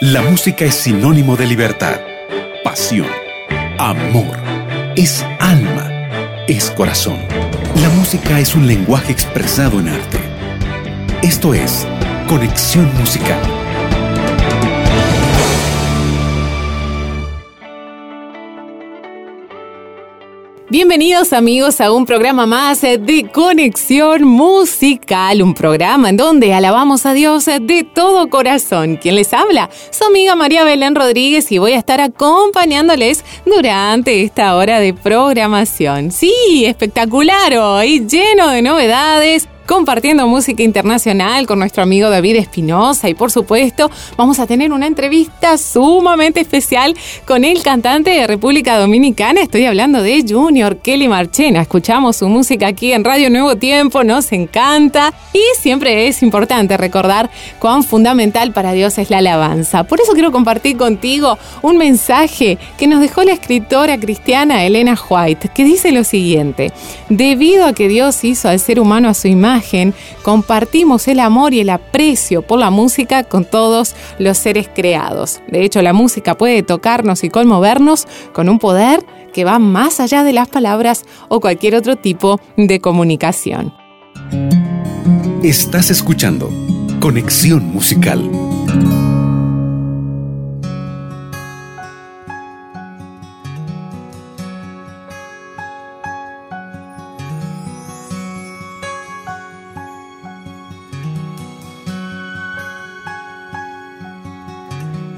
La música es sinónimo de libertad, pasión, amor, es alma, es corazón. La música es un lenguaje expresado en arte. Esto es Conexión Musical. Bienvenidos amigos a un programa más de Conexión Musical, un programa en donde alabamos a Dios de todo corazón. ¿Quién les habla? Su amiga María Belén Rodríguez y voy a estar acompañándoles durante esta hora de programación. Sí, espectacular hoy, lleno de novedades compartiendo música internacional con nuestro amigo David Espinosa y por supuesto vamos a tener una entrevista sumamente especial con el cantante de República Dominicana. Estoy hablando de Junior Kelly Marchena. Escuchamos su música aquí en Radio Nuevo Tiempo, nos encanta y siempre es importante recordar cuán fundamental para Dios es la alabanza. Por eso quiero compartir contigo un mensaje que nos dejó la escritora cristiana Elena White, que dice lo siguiente, debido a que Dios hizo al ser humano a su imagen, compartimos el amor y el aprecio por la música con todos los seres creados. De hecho, la música puede tocarnos y conmovernos con un poder que va más allá de las palabras o cualquier otro tipo de comunicación. Estás escuchando Conexión Musical.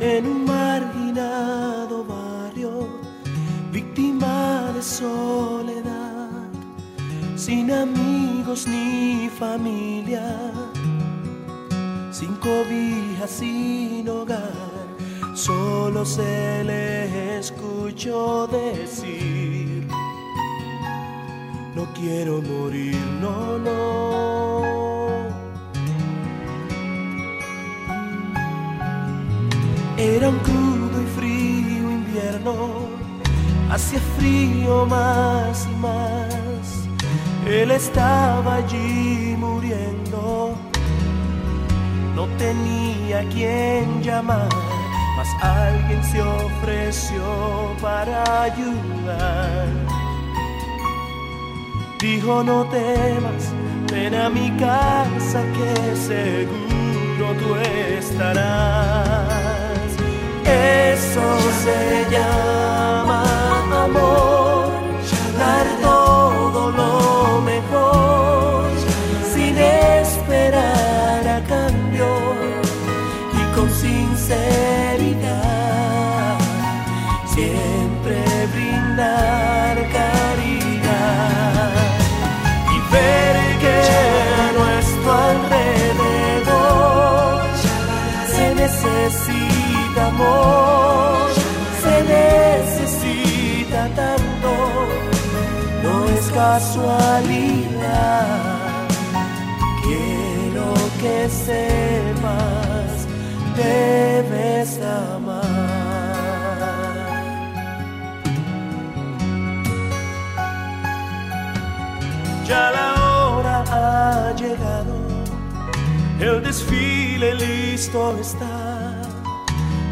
En un marginado barrio, víctima de soledad, sin amigos ni familia, sin cobija, sin hogar, solo se le escuchó decir, no quiero morir, no, no. Era un crudo y frío invierno, hacía frío más y más. Él estaba allí muriendo, no tenía quien llamar, mas alguien se ofreció para ayudar. Dijo no temas, ven a mi casa que seguro tú estarás. Eso se casualidad. Quiero que sepas, debes amar. Ya la hora ha llegado, el desfile listo está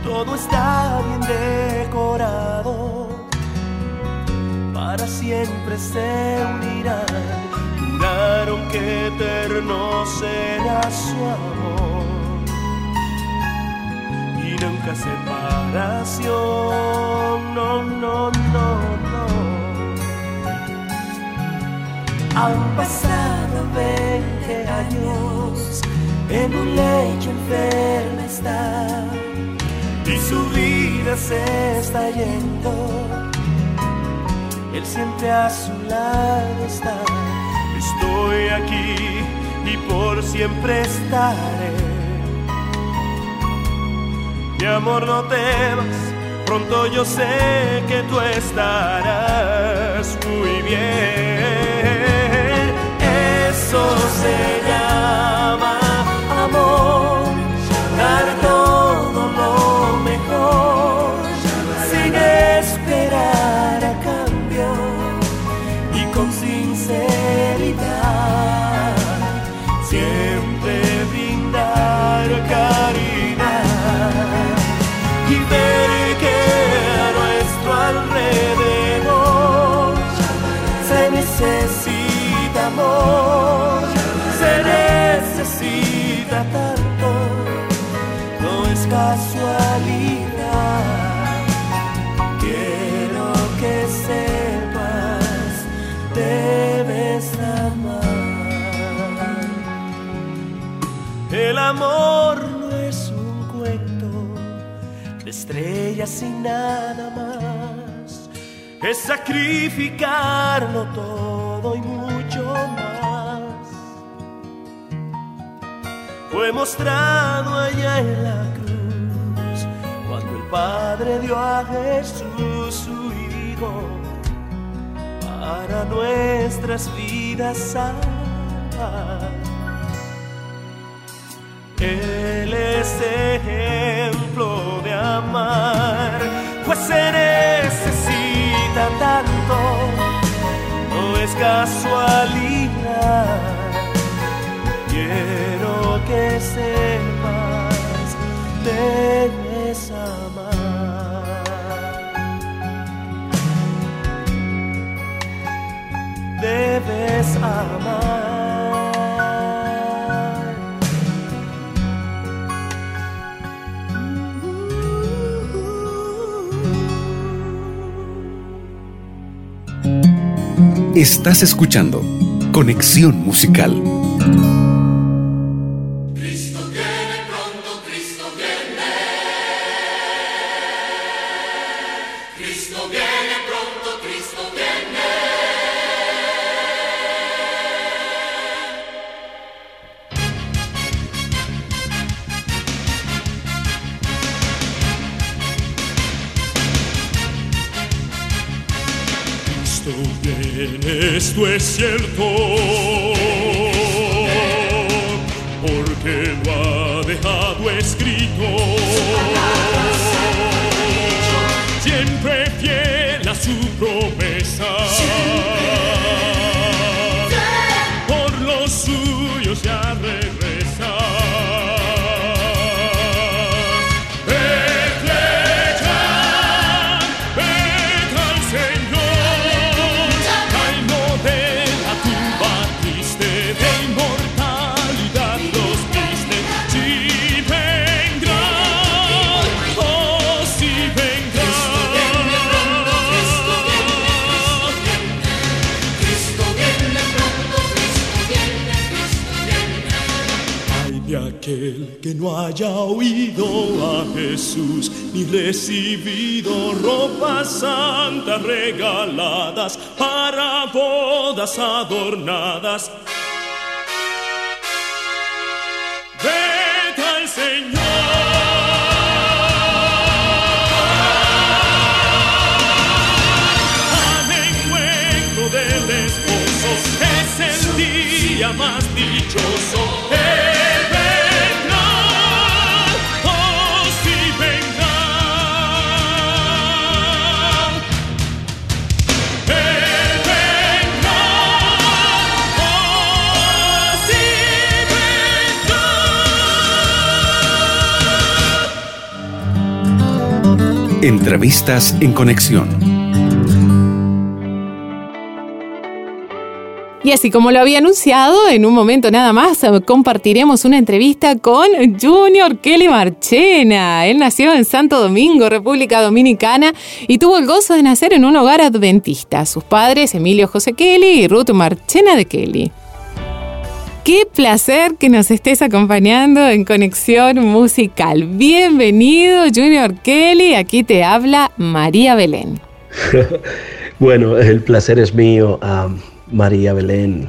todo está bien decorado, para siempre se unirán, juraron que eterno será su amor y nunca separación, no, no, no, no. Han pasado 20 años, en un lecho enferma está y su vida se está yendo. Él siempre a su lado está. Estoy aquí y por siempre estaré. Mi amor, no temas, pronto yo sé que tú estarás muy bien. Eso se llama amor, nada más, es sacrificarlo todo y mucho más. Fue mostrado allá en la cruz cuando el Padre dio a Jesús su Hijo para nuestras vidas salvar. Él es ejemplo amar, pues se necesita tanto, no es casualidad. Quiero que sepas, debes amar. Debes amar. Estás escuchando Conexión Musical. Oído a Jesús ni recibido ropas santas regaladas para bodas adornadas. Vete al Señor. al encuentro del esposo es el día más dichoso. Entrevistas en Conexión. Y así como lo había anunciado, en un momento nada más eh, compartiremos una entrevista con Junior Kelly Marchena. Él nació en Santo Domingo, República Dominicana, y tuvo el gozo de nacer en un hogar adventista. Sus padres, Emilio José Kelly y Ruth Marchena de Kelly. Qué placer que nos estés acompañando en Conexión Musical. Bienvenido, Junior Kelly. Aquí te habla María Belén. bueno, el placer es mío, um, María Belén.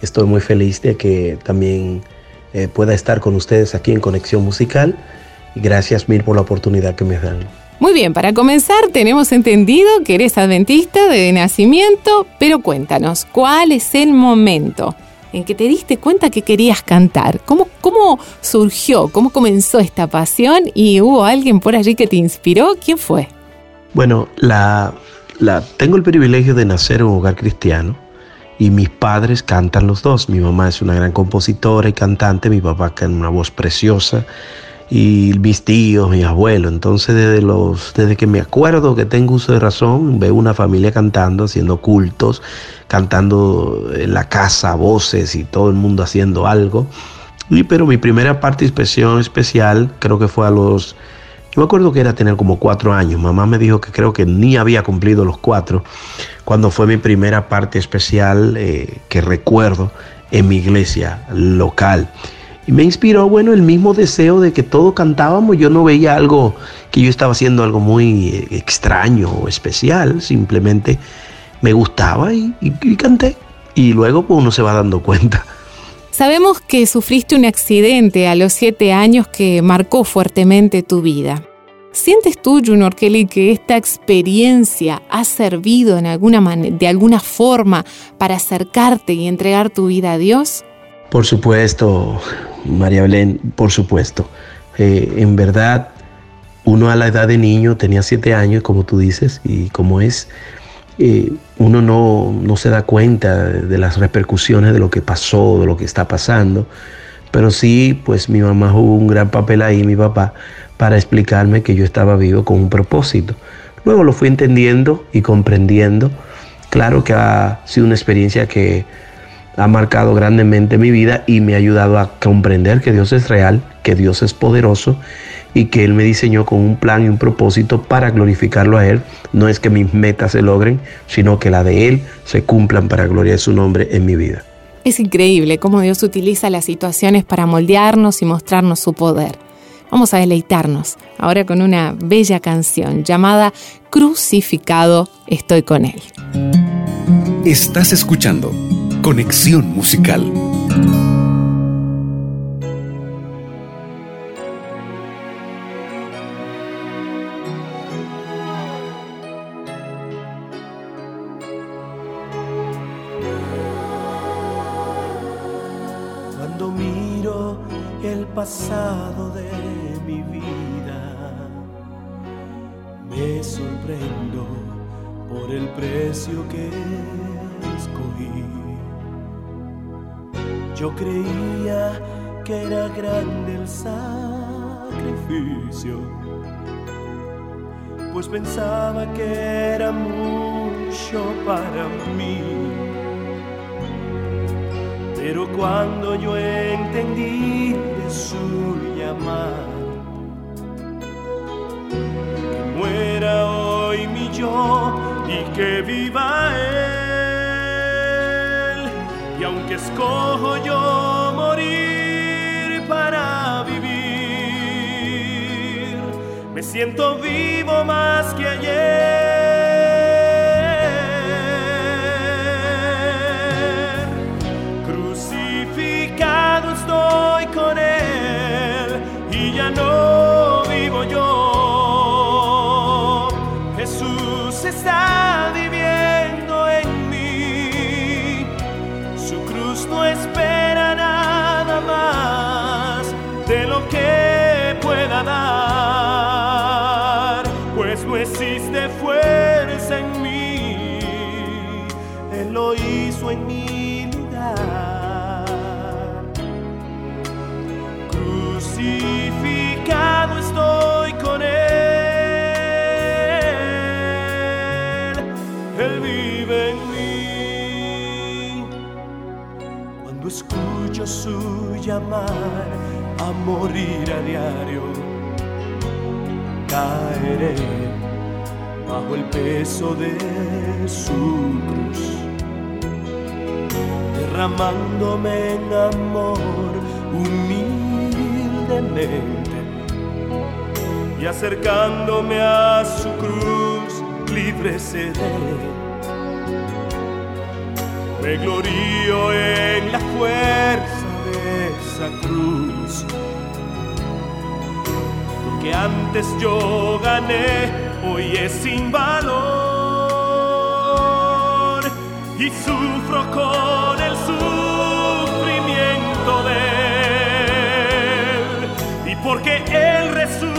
Estoy muy feliz de que también eh, pueda estar con ustedes aquí en Conexión Musical. Gracias mil por la oportunidad que me dan. Muy bien, para comenzar tenemos entendido que eres adventista de nacimiento, pero cuéntanos, ¿cuál es el momento en que te diste cuenta que querías cantar? ¿Cómo, cómo surgió? ¿Cómo comenzó esta pasión? ¿Y hubo alguien por allí que te inspiró? ¿Quién fue? Bueno, la, la, tengo el privilegio de nacer en un hogar cristiano y mis padres cantan los dos. Mi mamá es una gran compositora y cantante, mi papá tiene una voz preciosa y mis tíos, mis abuelos. Entonces, desde, los, desde que me acuerdo que tengo uso de razón, veo una familia cantando, haciendo cultos, cantando en la casa, voces y todo el mundo haciendo algo. Y, pero mi primera participación especial creo que fue a los... Yo me acuerdo que era tener como cuatro años. Mamá me dijo que creo que ni había cumplido los cuatro cuando fue mi primera parte especial eh, que recuerdo en mi iglesia local. Y me inspiró, bueno, el mismo deseo de que todos cantábamos. Yo no veía algo que yo estaba haciendo algo muy eh, extraño o especial. Simplemente me gustaba y, y canté. Y luego pues, uno se va dando cuenta. Sabemos que sufriste un accidente a los siete años que marcó fuertemente tu vida. ¿Sientes tú, Junior Kelly, que esta experiencia ha servido en alguna de alguna forma para acercarte y entregar tu vida a Dios? Por supuesto, María Belén, por supuesto. Eh, en verdad, uno a la edad de niño tenía siete años, como tú dices, y como es, eh, uno no, no, se da cuenta de las repercusiones de lo que pasó, de lo que está pasando. Pero sí, pues mi mamá jugó un gran papel ahí, mi papá, para explicarme que yo estaba vivo con un propósito. Luego lo fui entendiendo y comprendiendo. Claro que ha sido una experiencia que ha marcado grandemente mi vida y me ha ayudado a comprender que Dios es real, que Dios es poderoso y que Él me diseñó con un plan y un propósito para glorificarlo a Él. No es que mis metas se logren, sino que la de Él se cumplan para gloria de su nombre en mi vida. Es increíble cómo Dios utiliza las situaciones para moldearnos y mostrarnos su poder. Vamos a deleitarnos ahora con una bella canción llamada Crucificado estoy con Él. Estás escuchando Conexión Musical. Yo creía que era grande el sacrificio, pues pensaba que era mucho para mí. Pero cuando yo entendí de su llamar, que muera hoy mi yo y que viva él yo morir para vivir, me siento vivo más que ayer. Morir a diario, caeré bajo el peso de su cruz, derramándome en amor humildemente y acercándome a su cruz, libre seré. Me glorío en la fuerza de esa cruz. Que antes yo gané, hoy es sin valor. Y sufro con el sufrimiento de él. Y porque él resucitó,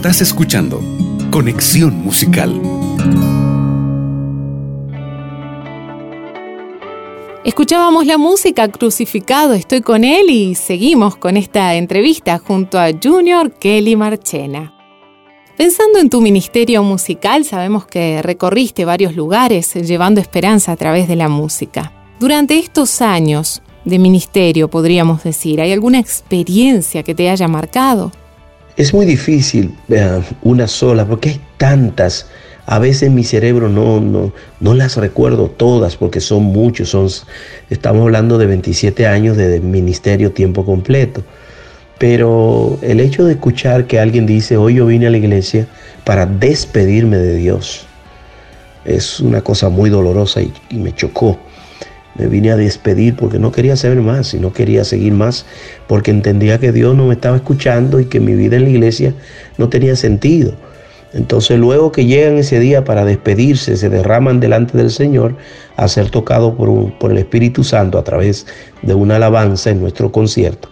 Estás escuchando Conexión Musical. Escuchábamos la música Crucificado, estoy con él y seguimos con esta entrevista junto a Junior Kelly Marchena. Pensando en tu ministerio musical, sabemos que recorriste varios lugares llevando esperanza a través de la música. Durante estos años de ministerio, podríamos decir, ¿hay alguna experiencia que te haya marcado? Es muy difícil una sola porque hay tantas. A veces mi cerebro no, no, no las recuerdo todas porque son muchos. Son, estamos hablando de 27 años de ministerio tiempo completo. Pero el hecho de escuchar que alguien dice, hoy yo vine a la iglesia para despedirme de Dios, es una cosa muy dolorosa y me chocó. Me vine a despedir porque no quería saber más y no quería seguir más porque entendía que Dios no me estaba escuchando y que mi vida en la iglesia no tenía sentido. Entonces luego que llegan ese día para despedirse, se derraman delante del Señor a ser tocado por, un- por el Espíritu Santo a través de una alabanza en nuestro concierto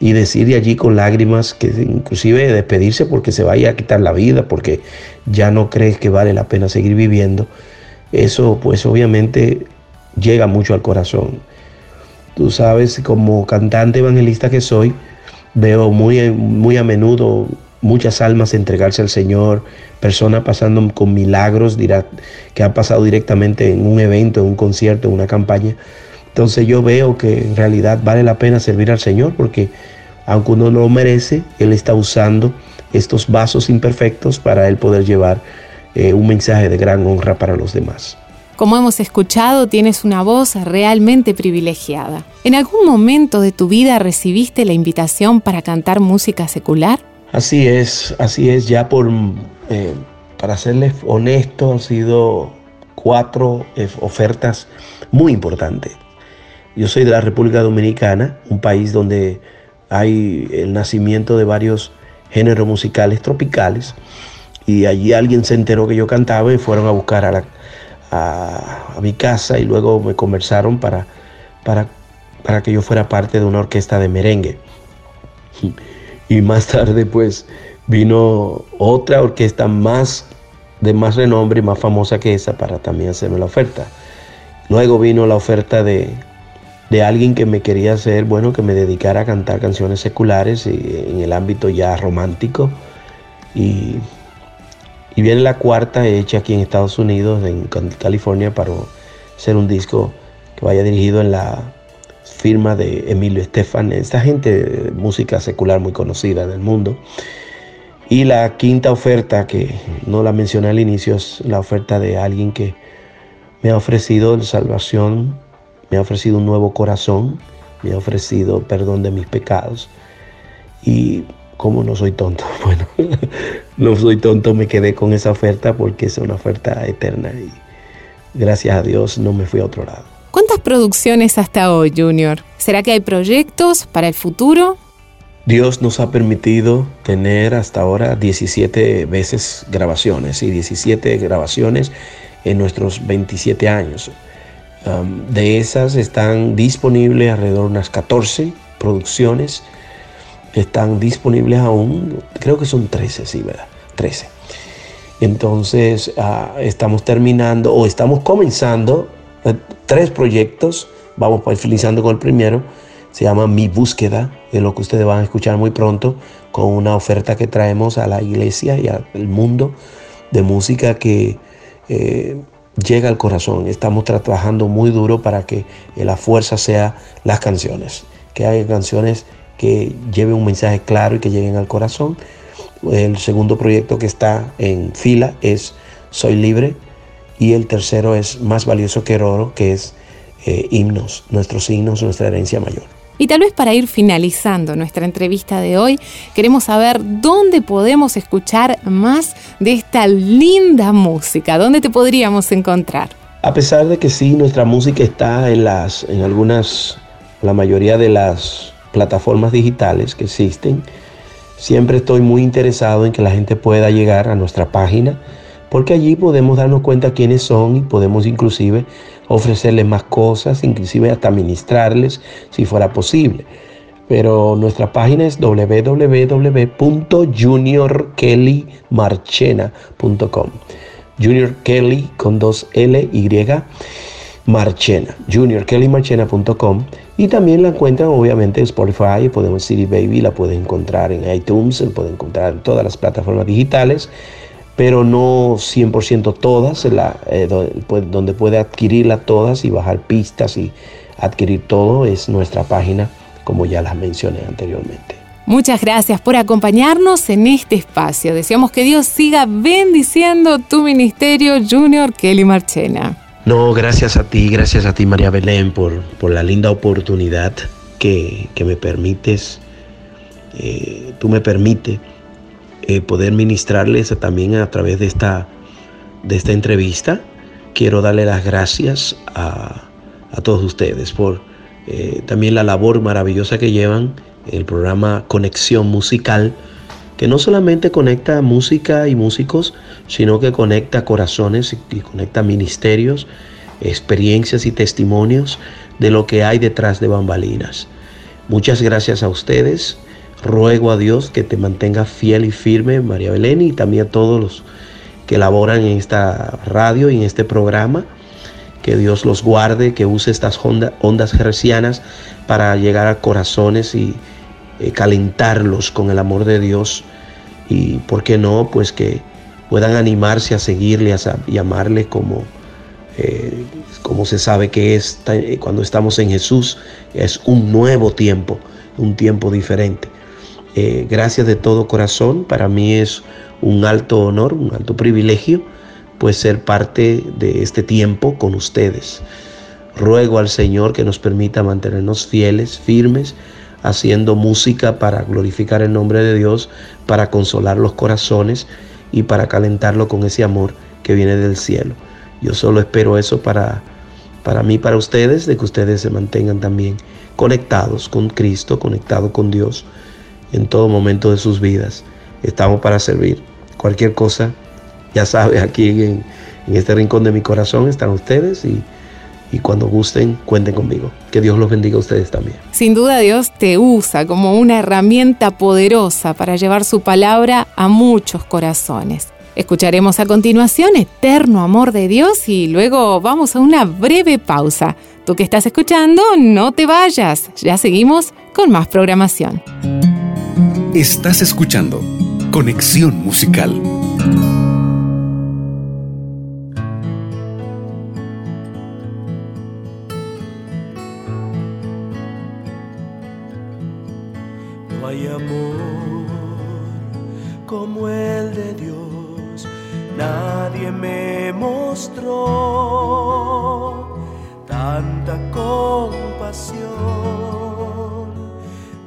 y decir de allí con lágrimas que inclusive despedirse porque se vaya a quitar la vida, porque ya no crees que vale la pena seguir viviendo, eso pues obviamente llega mucho al corazón. Tú sabes, como cantante evangelista que soy, veo muy, muy a menudo muchas almas entregarse al Señor, personas pasando con milagros que han pasado directamente en un evento, en un concierto, en una campaña. Entonces yo veo que en realidad vale la pena servir al Señor porque aunque uno no lo merece, Él está usando estos vasos imperfectos para Él poder llevar eh, un mensaje de gran honra para los demás. Como hemos escuchado, tienes una voz realmente privilegiada. ¿En algún momento de tu vida recibiste la invitación para cantar música secular? Así es, así es, ya por, eh, para serles honesto, han sido cuatro eh, ofertas muy importantes. Yo soy de la República Dominicana, un país donde hay el nacimiento de varios géneros musicales tropicales, y allí alguien se enteró que yo cantaba y fueron a buscar a, la, a, mi casa y luego me conversaron para, para, para que yo fuera parte de una orquesta de merengue. Y más tarde pues vino otra orquesta más de más renombre y más famosa que esa para también hacerme la oferta. Luego vino la oferta de, de alguien que me quería hacer, bueno, que me dedicara a cantar canciones seculares y, en el ámbito ya romántico. Y, y viene la cuarta hecha aquí en Estados Unidos, en California, para hacer un disco que vaya dirigido en la firma de Emilio Estefan, esta gente de música secular muy conocida en el mundo. Y la quinta oferta, que no la mencioné al inicio, es la oferta de alguien que me ha ofrecido salvación, me ha ofrecido un nuevo corazón, me ha ofrecido perdón de mis pecados. Y como no soy tonto, bueno, no soy tonto, me quedé con esa oferta porque es una oferta eterna y gracias a Dios no me fui a otro lado. ¿Cuántas producciones hasta hoy, Junior? ¿Será que hay proyectos para el futuro? Dios nos ha permitido tener hasta ahora 17 veces grabaciones y 17 grabaciones en nuestros 27 años. Um, de esas están disponibles alrededor de unas 14 producciones. Están disponibles aún, creo que son 13, sí, ¿verdad? 13. Entonces uh, estamos terminando o estamos comenzando uh, tres proyectos. Vamos finalizando con el primero se llama Mi búsqueda, de lo que ustedes van a escuchar muy pronto, con una oferta que traemos a la iglesia y al mundo de música que eh, llega al corazón. Estamos trabajando muy duro para que la fuerza sea las canciones, que haya canciones que lleven un mensaje claro y que lleguen al corazón. El segundo proyecto que está en fila es Soy Libre y el tercero es Más Valioso que el Oro, que es eh, himnos, nuestros himnos, nuestra herencia mayor. Y tal vez para ir finalizando nuestra entrevista de hoy, queremos saber dónde podemos escuchar más de esta linda música, dónde te podríamos encontrar. A pesar de que sí, nuestra música está en las, en algunas, la mayoría de las plataformas digitales que existen, siempre estoy muy interesado en que la gente pueda llegar a nuestra página, porque allí podemos darnos cuenta quiénes son y podemos inclusive ofrecerles más cosas, inclusive hasta ministrarles si fuera posible. Pero nuestra página es www.juniorkellymarchena.com. Junior Kelly con dos L Y Marchena, juniorkellymarchena.com y también la encuentran obviamente en Spotify, podemos City Baby, la pueden encontrar en iTunes, la pueden encontrar en todas las plataformas digitales pero no 100% todas, eh, donde puede adquirirla todas y bajar pistas y adquirir todo es nuestra página, como ya las mencioné anteriormente. Muchas gracias por acompañarnos en este espacio. Deseamos que Dios siga bendiciendo tu ministerio, Junior Kelly Marchena. No, gracias a ti, gracias a ti María Belén por, por la linda oportunidad que, me permites, eh, tú me permites eh, poder ministrarles también a través de esta, de esta entrevista. Quiero darle las gracias a, todos ustedes por eh, también la labor maravillosa que llevan el programa Conexión Musical, que no solamente conecta música y músicos, sino que conecta corazones y conecta ministerios, experiencias y testimonios de lo que hay detrás de bambalinas. Muchas gracias a ustedes Ruego a Dios que te mantenga fiel y firme, María Belén, y también a todos los que laboran en esta radio y en este programa. Que Dios los guarde, que use estas ondas gercianas para llegar a corazones y eh, calentarlos con el amor de Dios. Y, ¿por qué no? Pues que puedan animarse a seguirle y amarle como, eh, como se sabe que es eh, cuando estamos en Jesús. Es un nuevo tiempo, un tiempo diferente. Gracias de todo corazón. Para mí es un alto honor, un alto privilegio, pues ser parte de este tiempo con ustedes. Ruego al Señor que nos permita mantenernos fieles, firmes, haciendo música para glorificar el nombre de Dios, para consolar los corazones y para calentarlo con ese amor que viene del cielo. Yo solo espero eso para, para mí, para ustedes, de que ustedes se mantengan también conectados con Cristo, conectados con Dios en todo momento de sus vidas. Estamos para servir. Cualquier cosa, ya sabe, aquí en, este rincón de mi corazón están ustedes y, y cuando gusten, cuenten conmigo. Que Dios los bendiga a ustedes también. Sin duda Dios te usa como una herramienta poderosa para llevar su palabra a muchos corazones. Escucharemos a continuación Eterno Amor de Dios y luego vamos a una breve pausa. Tú que estás escuchando, no te vayas. Ya seguimos con más programación. Estás escuchando Conexión Musical. Nadie me mostró tanta compasión,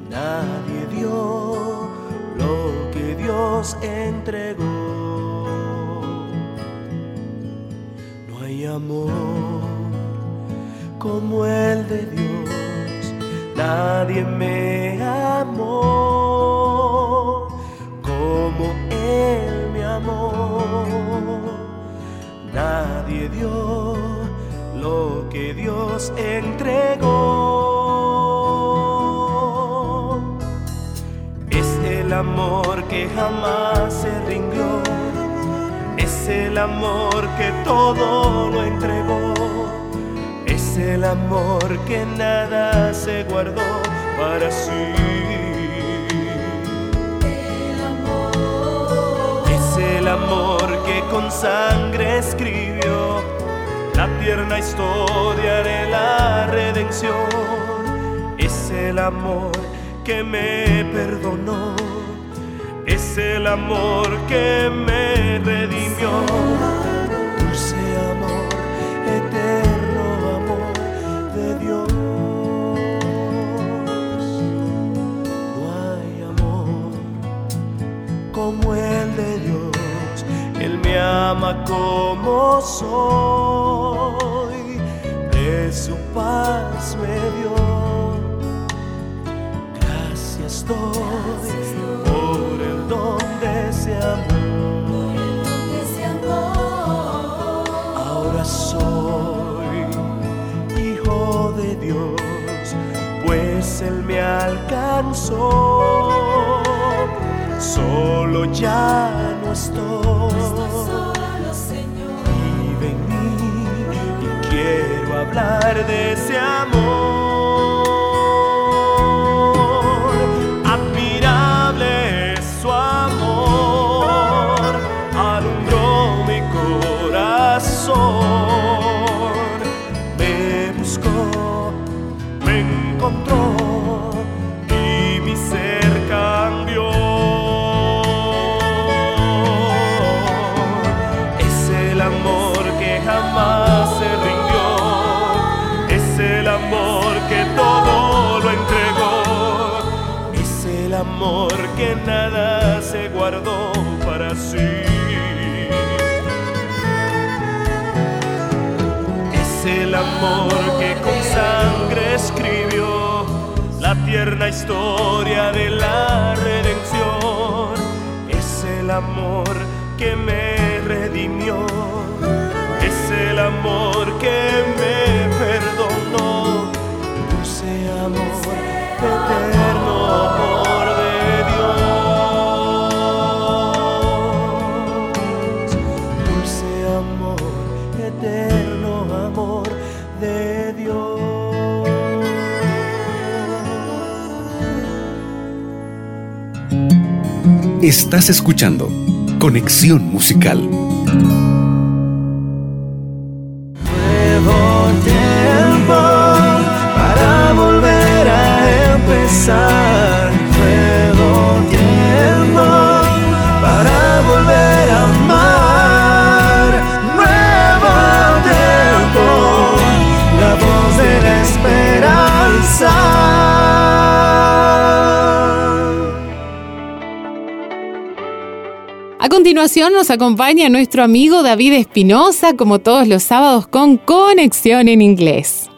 nadie dio entregó. No hay amor como el de Dios, nadie me amó. entregó. Es el amor que jamás se rindió, es el amor que todo lo entregó, es el amor que nada se guardó para sí. El amor. Es el amor que con sangre escribió tierna historia de la redención. Es el amor que me perdonó, es el amor que me redimió. Dulce amor, eterno amor de Dios. No hay amor como el de Dios, Él me ama como soy, su paz me dio por el don de ese amor. Ahora soy hijo de Dios, pues Él me alcanzó. Solo ya no estoy. Hablar de ese amor. Amor que con sangre escribió la tierna historia de la redención. Es el amor que me redimió. Es el amor que me perdonó. Dulce amor eterno Estás escuchando Conexión Musical. Nuevo tiempo para volver a empezar. Continuación nos acompaña nuestro amigo David Espinosa, como todos los sábados, con Conexión en Inglés.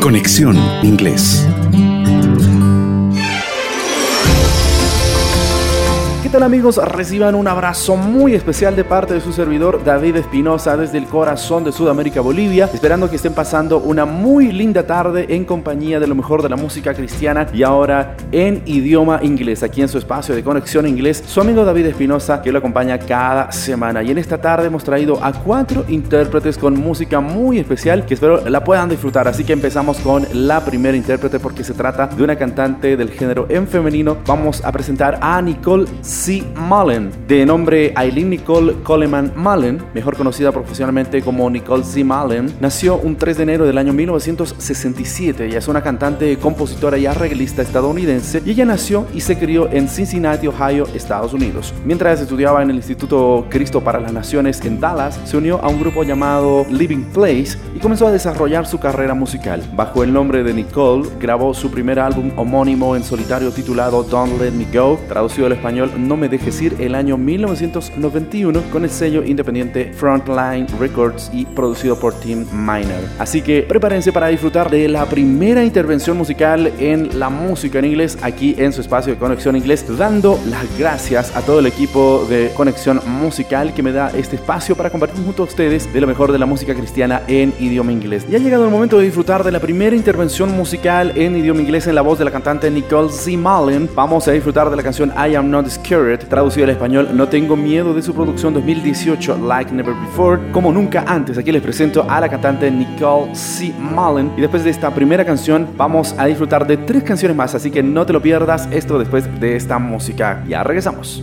Conexión Inglés. Tal amigos? Reciban un abrazo muy especial de parte de su servidor David Espinosa desde el corazón de Sudamérica, Bolivia, esperando que estén pasando una muy linda tarde en compañía de lo mejor de la música cristiana y ahora en idioma inglés, aquí en su espacio de conexión inglés, su amigo David Espinosa que lo acompaña cada semana. Y en esta tarde hemos traído a cuatro intérpretes con música muy especial que espero la puedan disfrutar. Así que empezamos con la primera intérprete porque se trata de una cantante del género en femenino. Vamos a presentar a Nicole C. Mullen, de nombre Eileen Nicole Coleman Mullen, mejor conocida profesionalmente como Nicole C. Mullen, nació un 3 de enero del año 1967 y es una cantante, compositora y arreglista estadounidense y ella nació y se crió en Cincinnati, Ohio, Estados Unidos. Mientras estudiaba en el Instituto Cristo para las Naciones en Dallas, se unió a un grupo llamado Living Place y comenzó a desarrollar su carrera musical. Bajo el nombre de Nicole, grabó su primer álbum homónimo en solitario titulado Don't Let Me Go, traducido al español Me Dejes Ir el año 1991 con el sello independiente Frontline Records y producido por Tim Miner. Así que prepárense para disfrutar de la primera intervención musical en la música en inglés aquí en su espacio de Conexión Inglés, dando las gracias a todo el equipo de Conexión Musical que me da este espacio para compartir junto a ustedes de lo mejor de la música cristiana en idioma inglés. Y ha llegado el momento de disfrutar de la primera intervención musical en idioma inglés en la voz de la cantante Nicole Z. Mullen. Vamos a disfrutar de la canción I Am Not Scared, traducida al español No Tengo Miedo de su producción 2018 Like Never Before. Como nunca antes, aquí les presento a la cantante Nicole C. Mullen. Y después de esta primera canción, vamos a disfrutar de tres canciones más, así que no te lo pierdas esto después de esta música. Ya regresamos.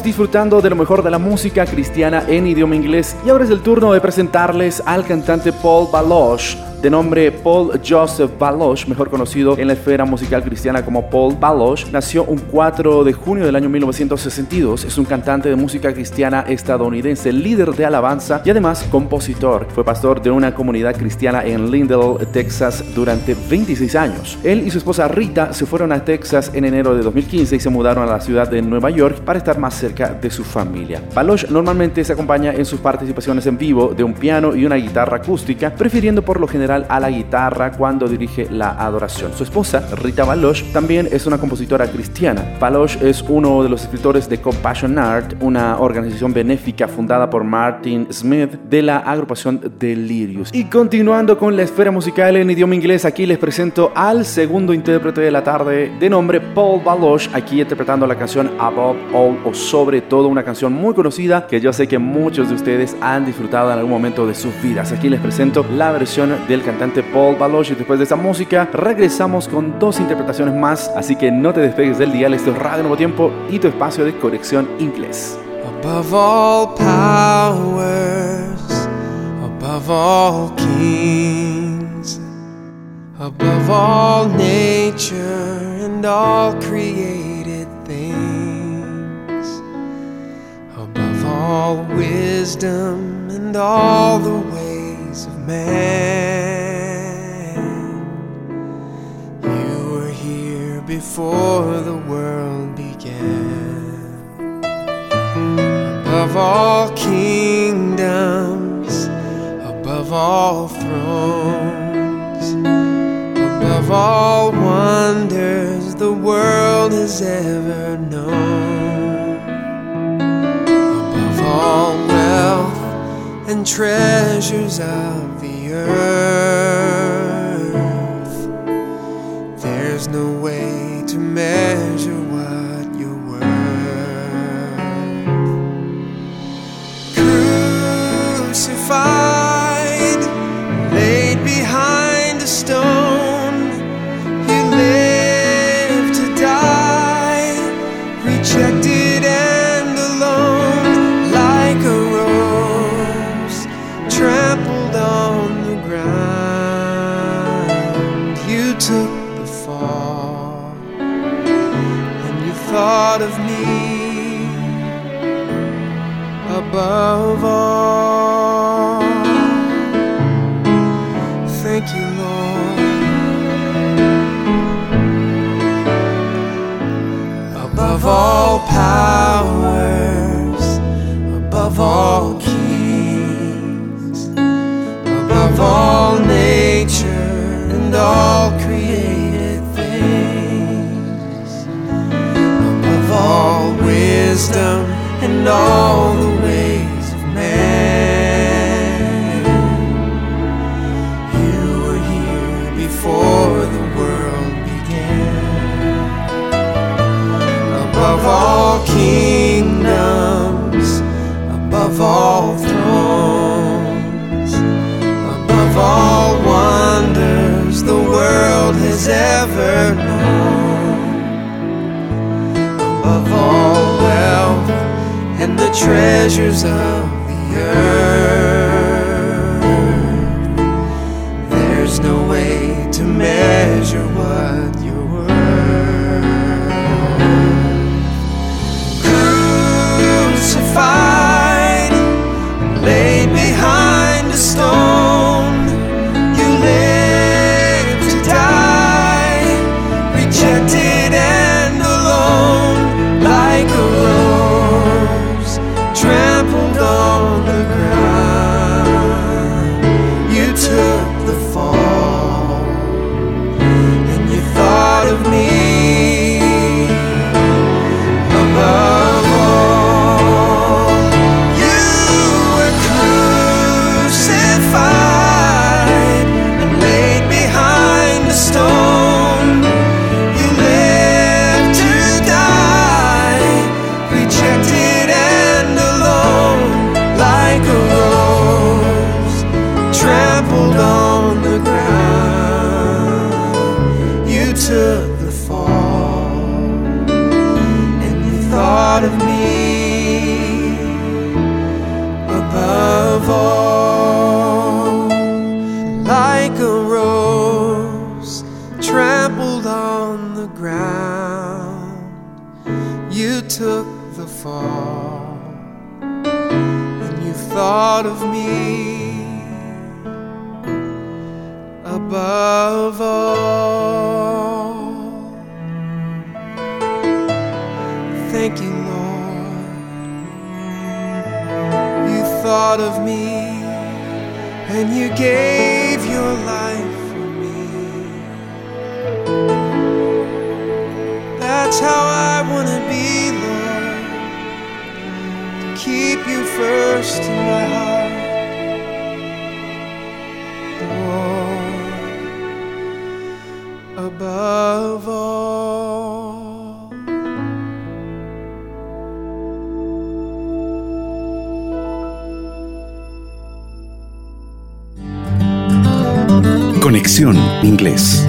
Disfrutando de lo mejor de la música cristiana en idioma inglés y ahora es el turno de presentarles al cantante Paul Baloche de nombre Paul Joseph Baloche, mejor conocido en la esfera musical cristiana como Paul Baloche, nació un 4 de junio del año 1962. Es un cantante de música cristiana estadounidense, líder de alabanza y además compositor. Fue pastor de una comunidad cristiana en Lindell, Texas, durante 26 años. Él y su esposa Rita se fueron a Texas en enero de 2015 y se mudaron a la ciudad de Nueva York para estar más cerca de su familia. Baloche normalmente se acompaña en sus participaciones en vivo de un piano y una guitarra acústica, prefiriendo por lo general a la guitarra cuando dirige la adoración. Su esposa, Rita Baloche, también es una compositora cristiana. Baloche es uno de los escritores de Compassion Art, una organización benéfica fundada por Martin Smith de la agrupación Delirious. Y continuando con la esfera musical en idioma inglés, aquí les presento al segundo intérprete de la tarde de nombre Paul Baloche, aquí interpretando la canción Above All o sobre todo una canción muy conocida que yo sé que muchos de ustedes han disfrutado en algún momento de sus vidas. Aquí les presento la versión del del cantante Paul Baloch. Y después de esta música, regresamos con dos interpretaciones más. Así que no te despegues del dial. Esto es Radio Nuevo Tiempo y tu espacio de conexión inglés. Above all powers, above all kings, above all nature and all created things, above all wisdom and all the ways of man. You were here before the world began. Above all kingdoms, above all thrones, above all wonders the world has ever known, above all wealth and treasures of earth. There's no way took the fall, and you thought of me above all. Thank you, Lord. Above all powers, above all kings, above all nature and all wisdom and all the ways of man. You were here before the world began. Above all kingdoms, above all thrones, above all wonders the world has ever known above all and the treasures of the earth. Conexión Inglés.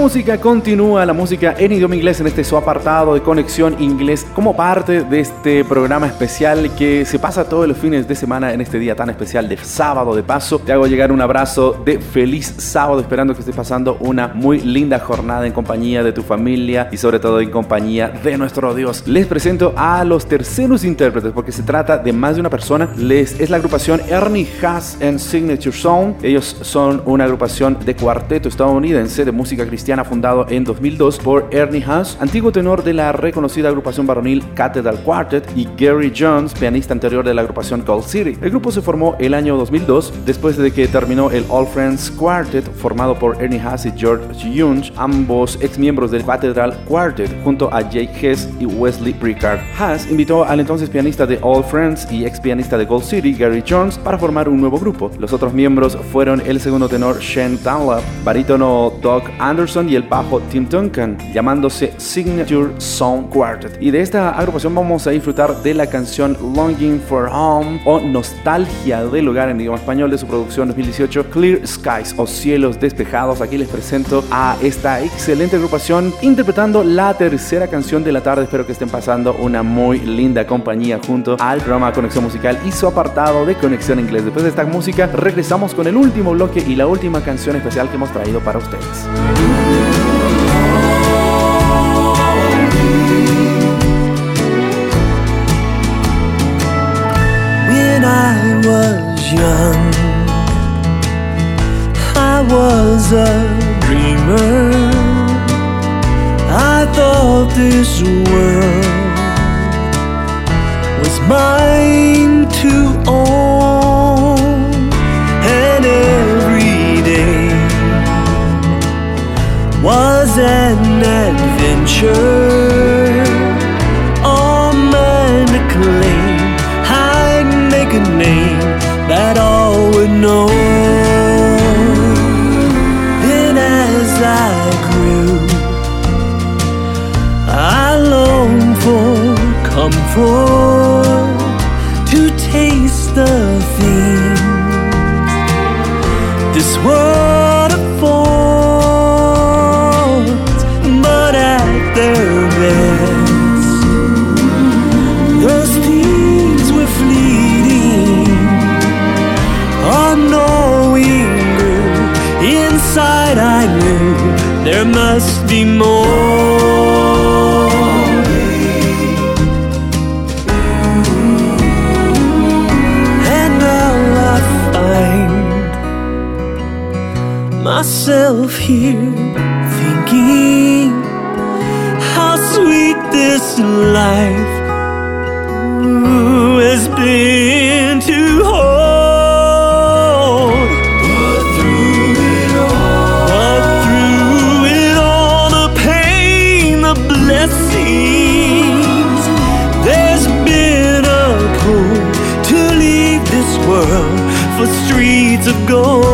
Música continúa, la música en idioma inglés en este su apartado de conexión inglés como parte de este programa especial que se pasa todos los fines de semana en este día tan especial de sábado de paso. Te hago llegar un abrazo de feliz sábado esperando que estés pasando una muy linda jornada en compañía de tu familia y sobre todo en compañía de nuestro Dios. Les presento a los terceros intérpretes porque se trata de más de una persona. Les, es la agrupación Ernie Haas and Signature Sound. Ellos son una agrupación de cuarteto estadounidense de música cristiana fundado en 2002 por Ernie Haas, antiguo tenor de la reconocida agrupación varonil Cathedral Quartet, y Gary Jones, pianista anterior de la agrupación Cold City. El grupo se formó el año 2002 después de que terminó el All Friends Quartet formado por Ernie Haas y George Young, ambos ex miembros del Cathedral Quartet, junto a Jake Hess y Wesley Bricard. Haas invitó al entonces pianista de All Friends y ex pianista de Gold City, Gary Jones, para formar un nuevo grupo. Los otros miembros fueron el segundo tenor Shane Dunlap, barítono Doug Anderson, y el bajo Tim Duncan, llamándose Signature Song Quartet. Y de esta agrupación vamos a disfrutar de la canción Longing for Home o Nostalgia del Hogar en idioma español de su producción 2018 Clear Skies o Cielos Despejados. Aquí les presento a esta excelente agrupación interpretando la tercera canción de la tarde. Espero que estén pasando una muy linda compañía junto al programa Conexión Musical y su apartado de Conexión Inglés. Después de esta música regresamos con el último bloque y la última canción especial que hemos traído para ustedes. I was young, I was a dreamer. I thought this world was mine to own, and every day was an adventure. 佛 myself here thinking how sweet this life has been to hold. But through it all, but through it all, the pain, the blessings, there's been a pull to leave this world for streets of gold.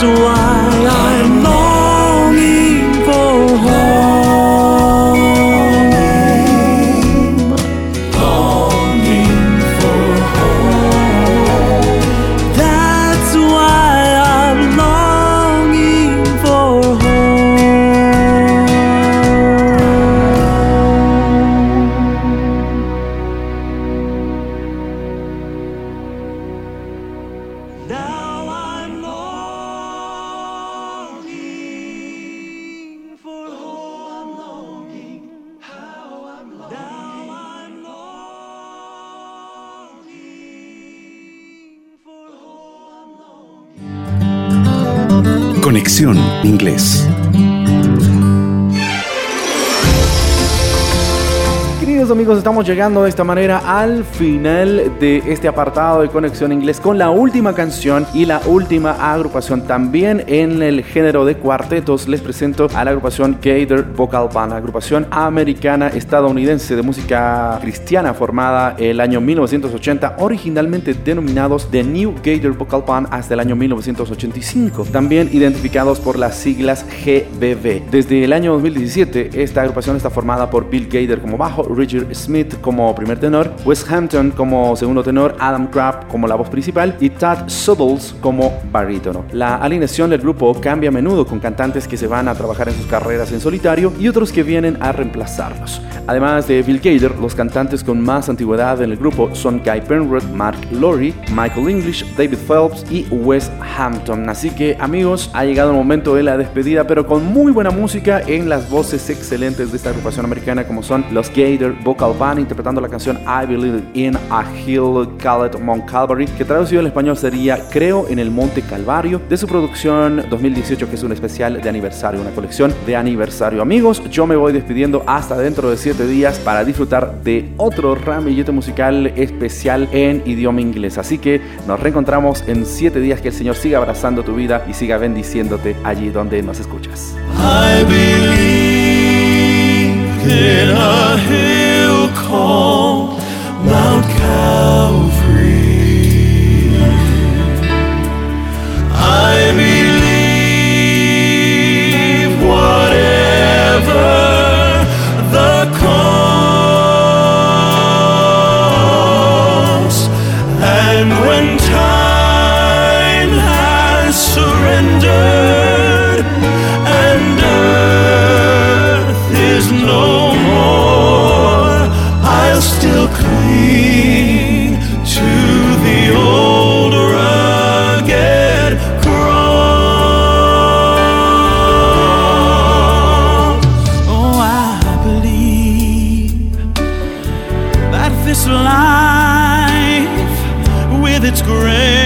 to one. Estamos llegando de esta manera al final de este apartado de Conexión Inglés con la última canción y la última agrupación. También en el género de cuartetos les presento a la agrupación Gator Vocal Band, agrupación americana estadounidense de música cristiana formada el año 1980, originalmente denominados The New Gator Vocal Band hasta el año 1985, también identificados por las siglas GBB. Desde el año 2017, esta agrupación está formada por Bill Gator como bajo, Richard Smith como primer tenor, Wes Hampton como segundo tenor, Adam Crabb como la voz principal y Tad Suddles como barítono. La alineación del grupo cambia a menudo con cantantes que se van a trabajar en sus carreras en solitario y otros que vienen a reemplazarlos. Además de Bill Gator, los cantantes con más antigüedad en el grupo son Guy Penrod, Mark Lowry, Michael English, David Phelps y Wes Hampton. Así que amigos, ha llegado el momento de la despedida, pero con muy buena música en las voces excelentes de esta agrupación americana como son los Gator Vocal Interpretando la canción I Believe in a Hill Called Mount Calvary, que traducido al español sería Creo en el Monte Calvario, de su producción 2018 que es un especial de aniversario, una colección de aniversario. Amigos, yo me voy despidiendo hasta dentro de 7 días para disfrutar de otro ramillete musical especial en idioma inglés. Así que nos reencontramos en 7 días. Que el Señor siga abrazando tu vida y siga bendiciéndote allí donde nos escuchas. I believe in a hill life, with its great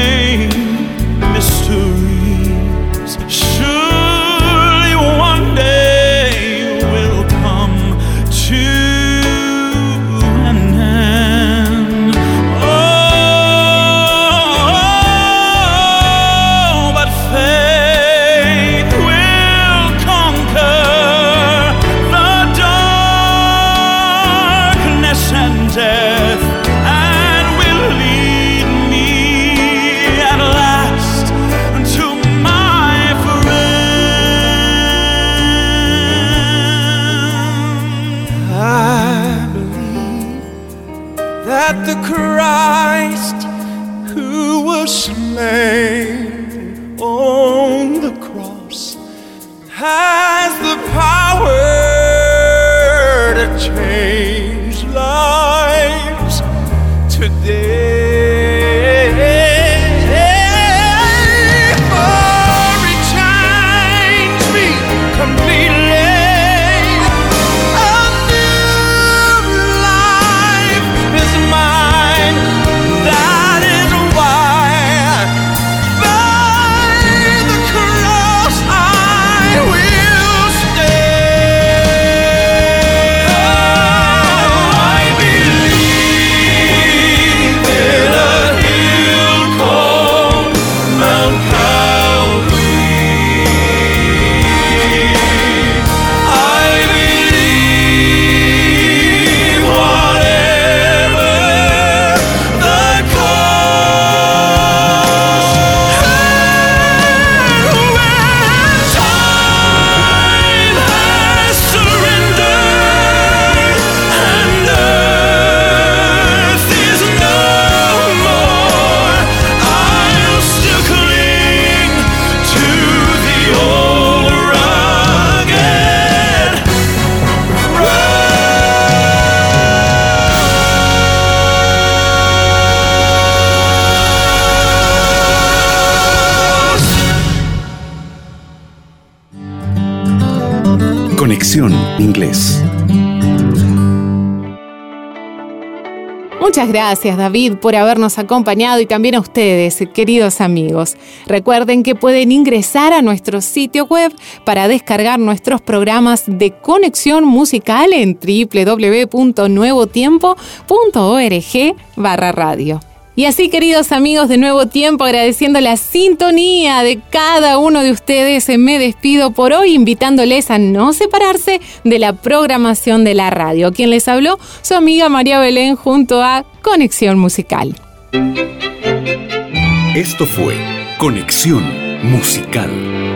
Muchas gracias David por habernos acompañado y también a ustedes, queridos amigos. Recuerden que pueden ingresar a nuestro sitio web para descargar nuestros programas de conexión musical en www.nuevotiempo.org barra radio. Y así, queridos amigos de Nuevo Tiempo, agradeciendo la sintonía de cada uno de ustedes, me despido por hoy invitándoles a no separarse de la programación de la radio. Quien les habló, su amiga María Belén junto a Conexión Musical. Esto fue Conexión Musical.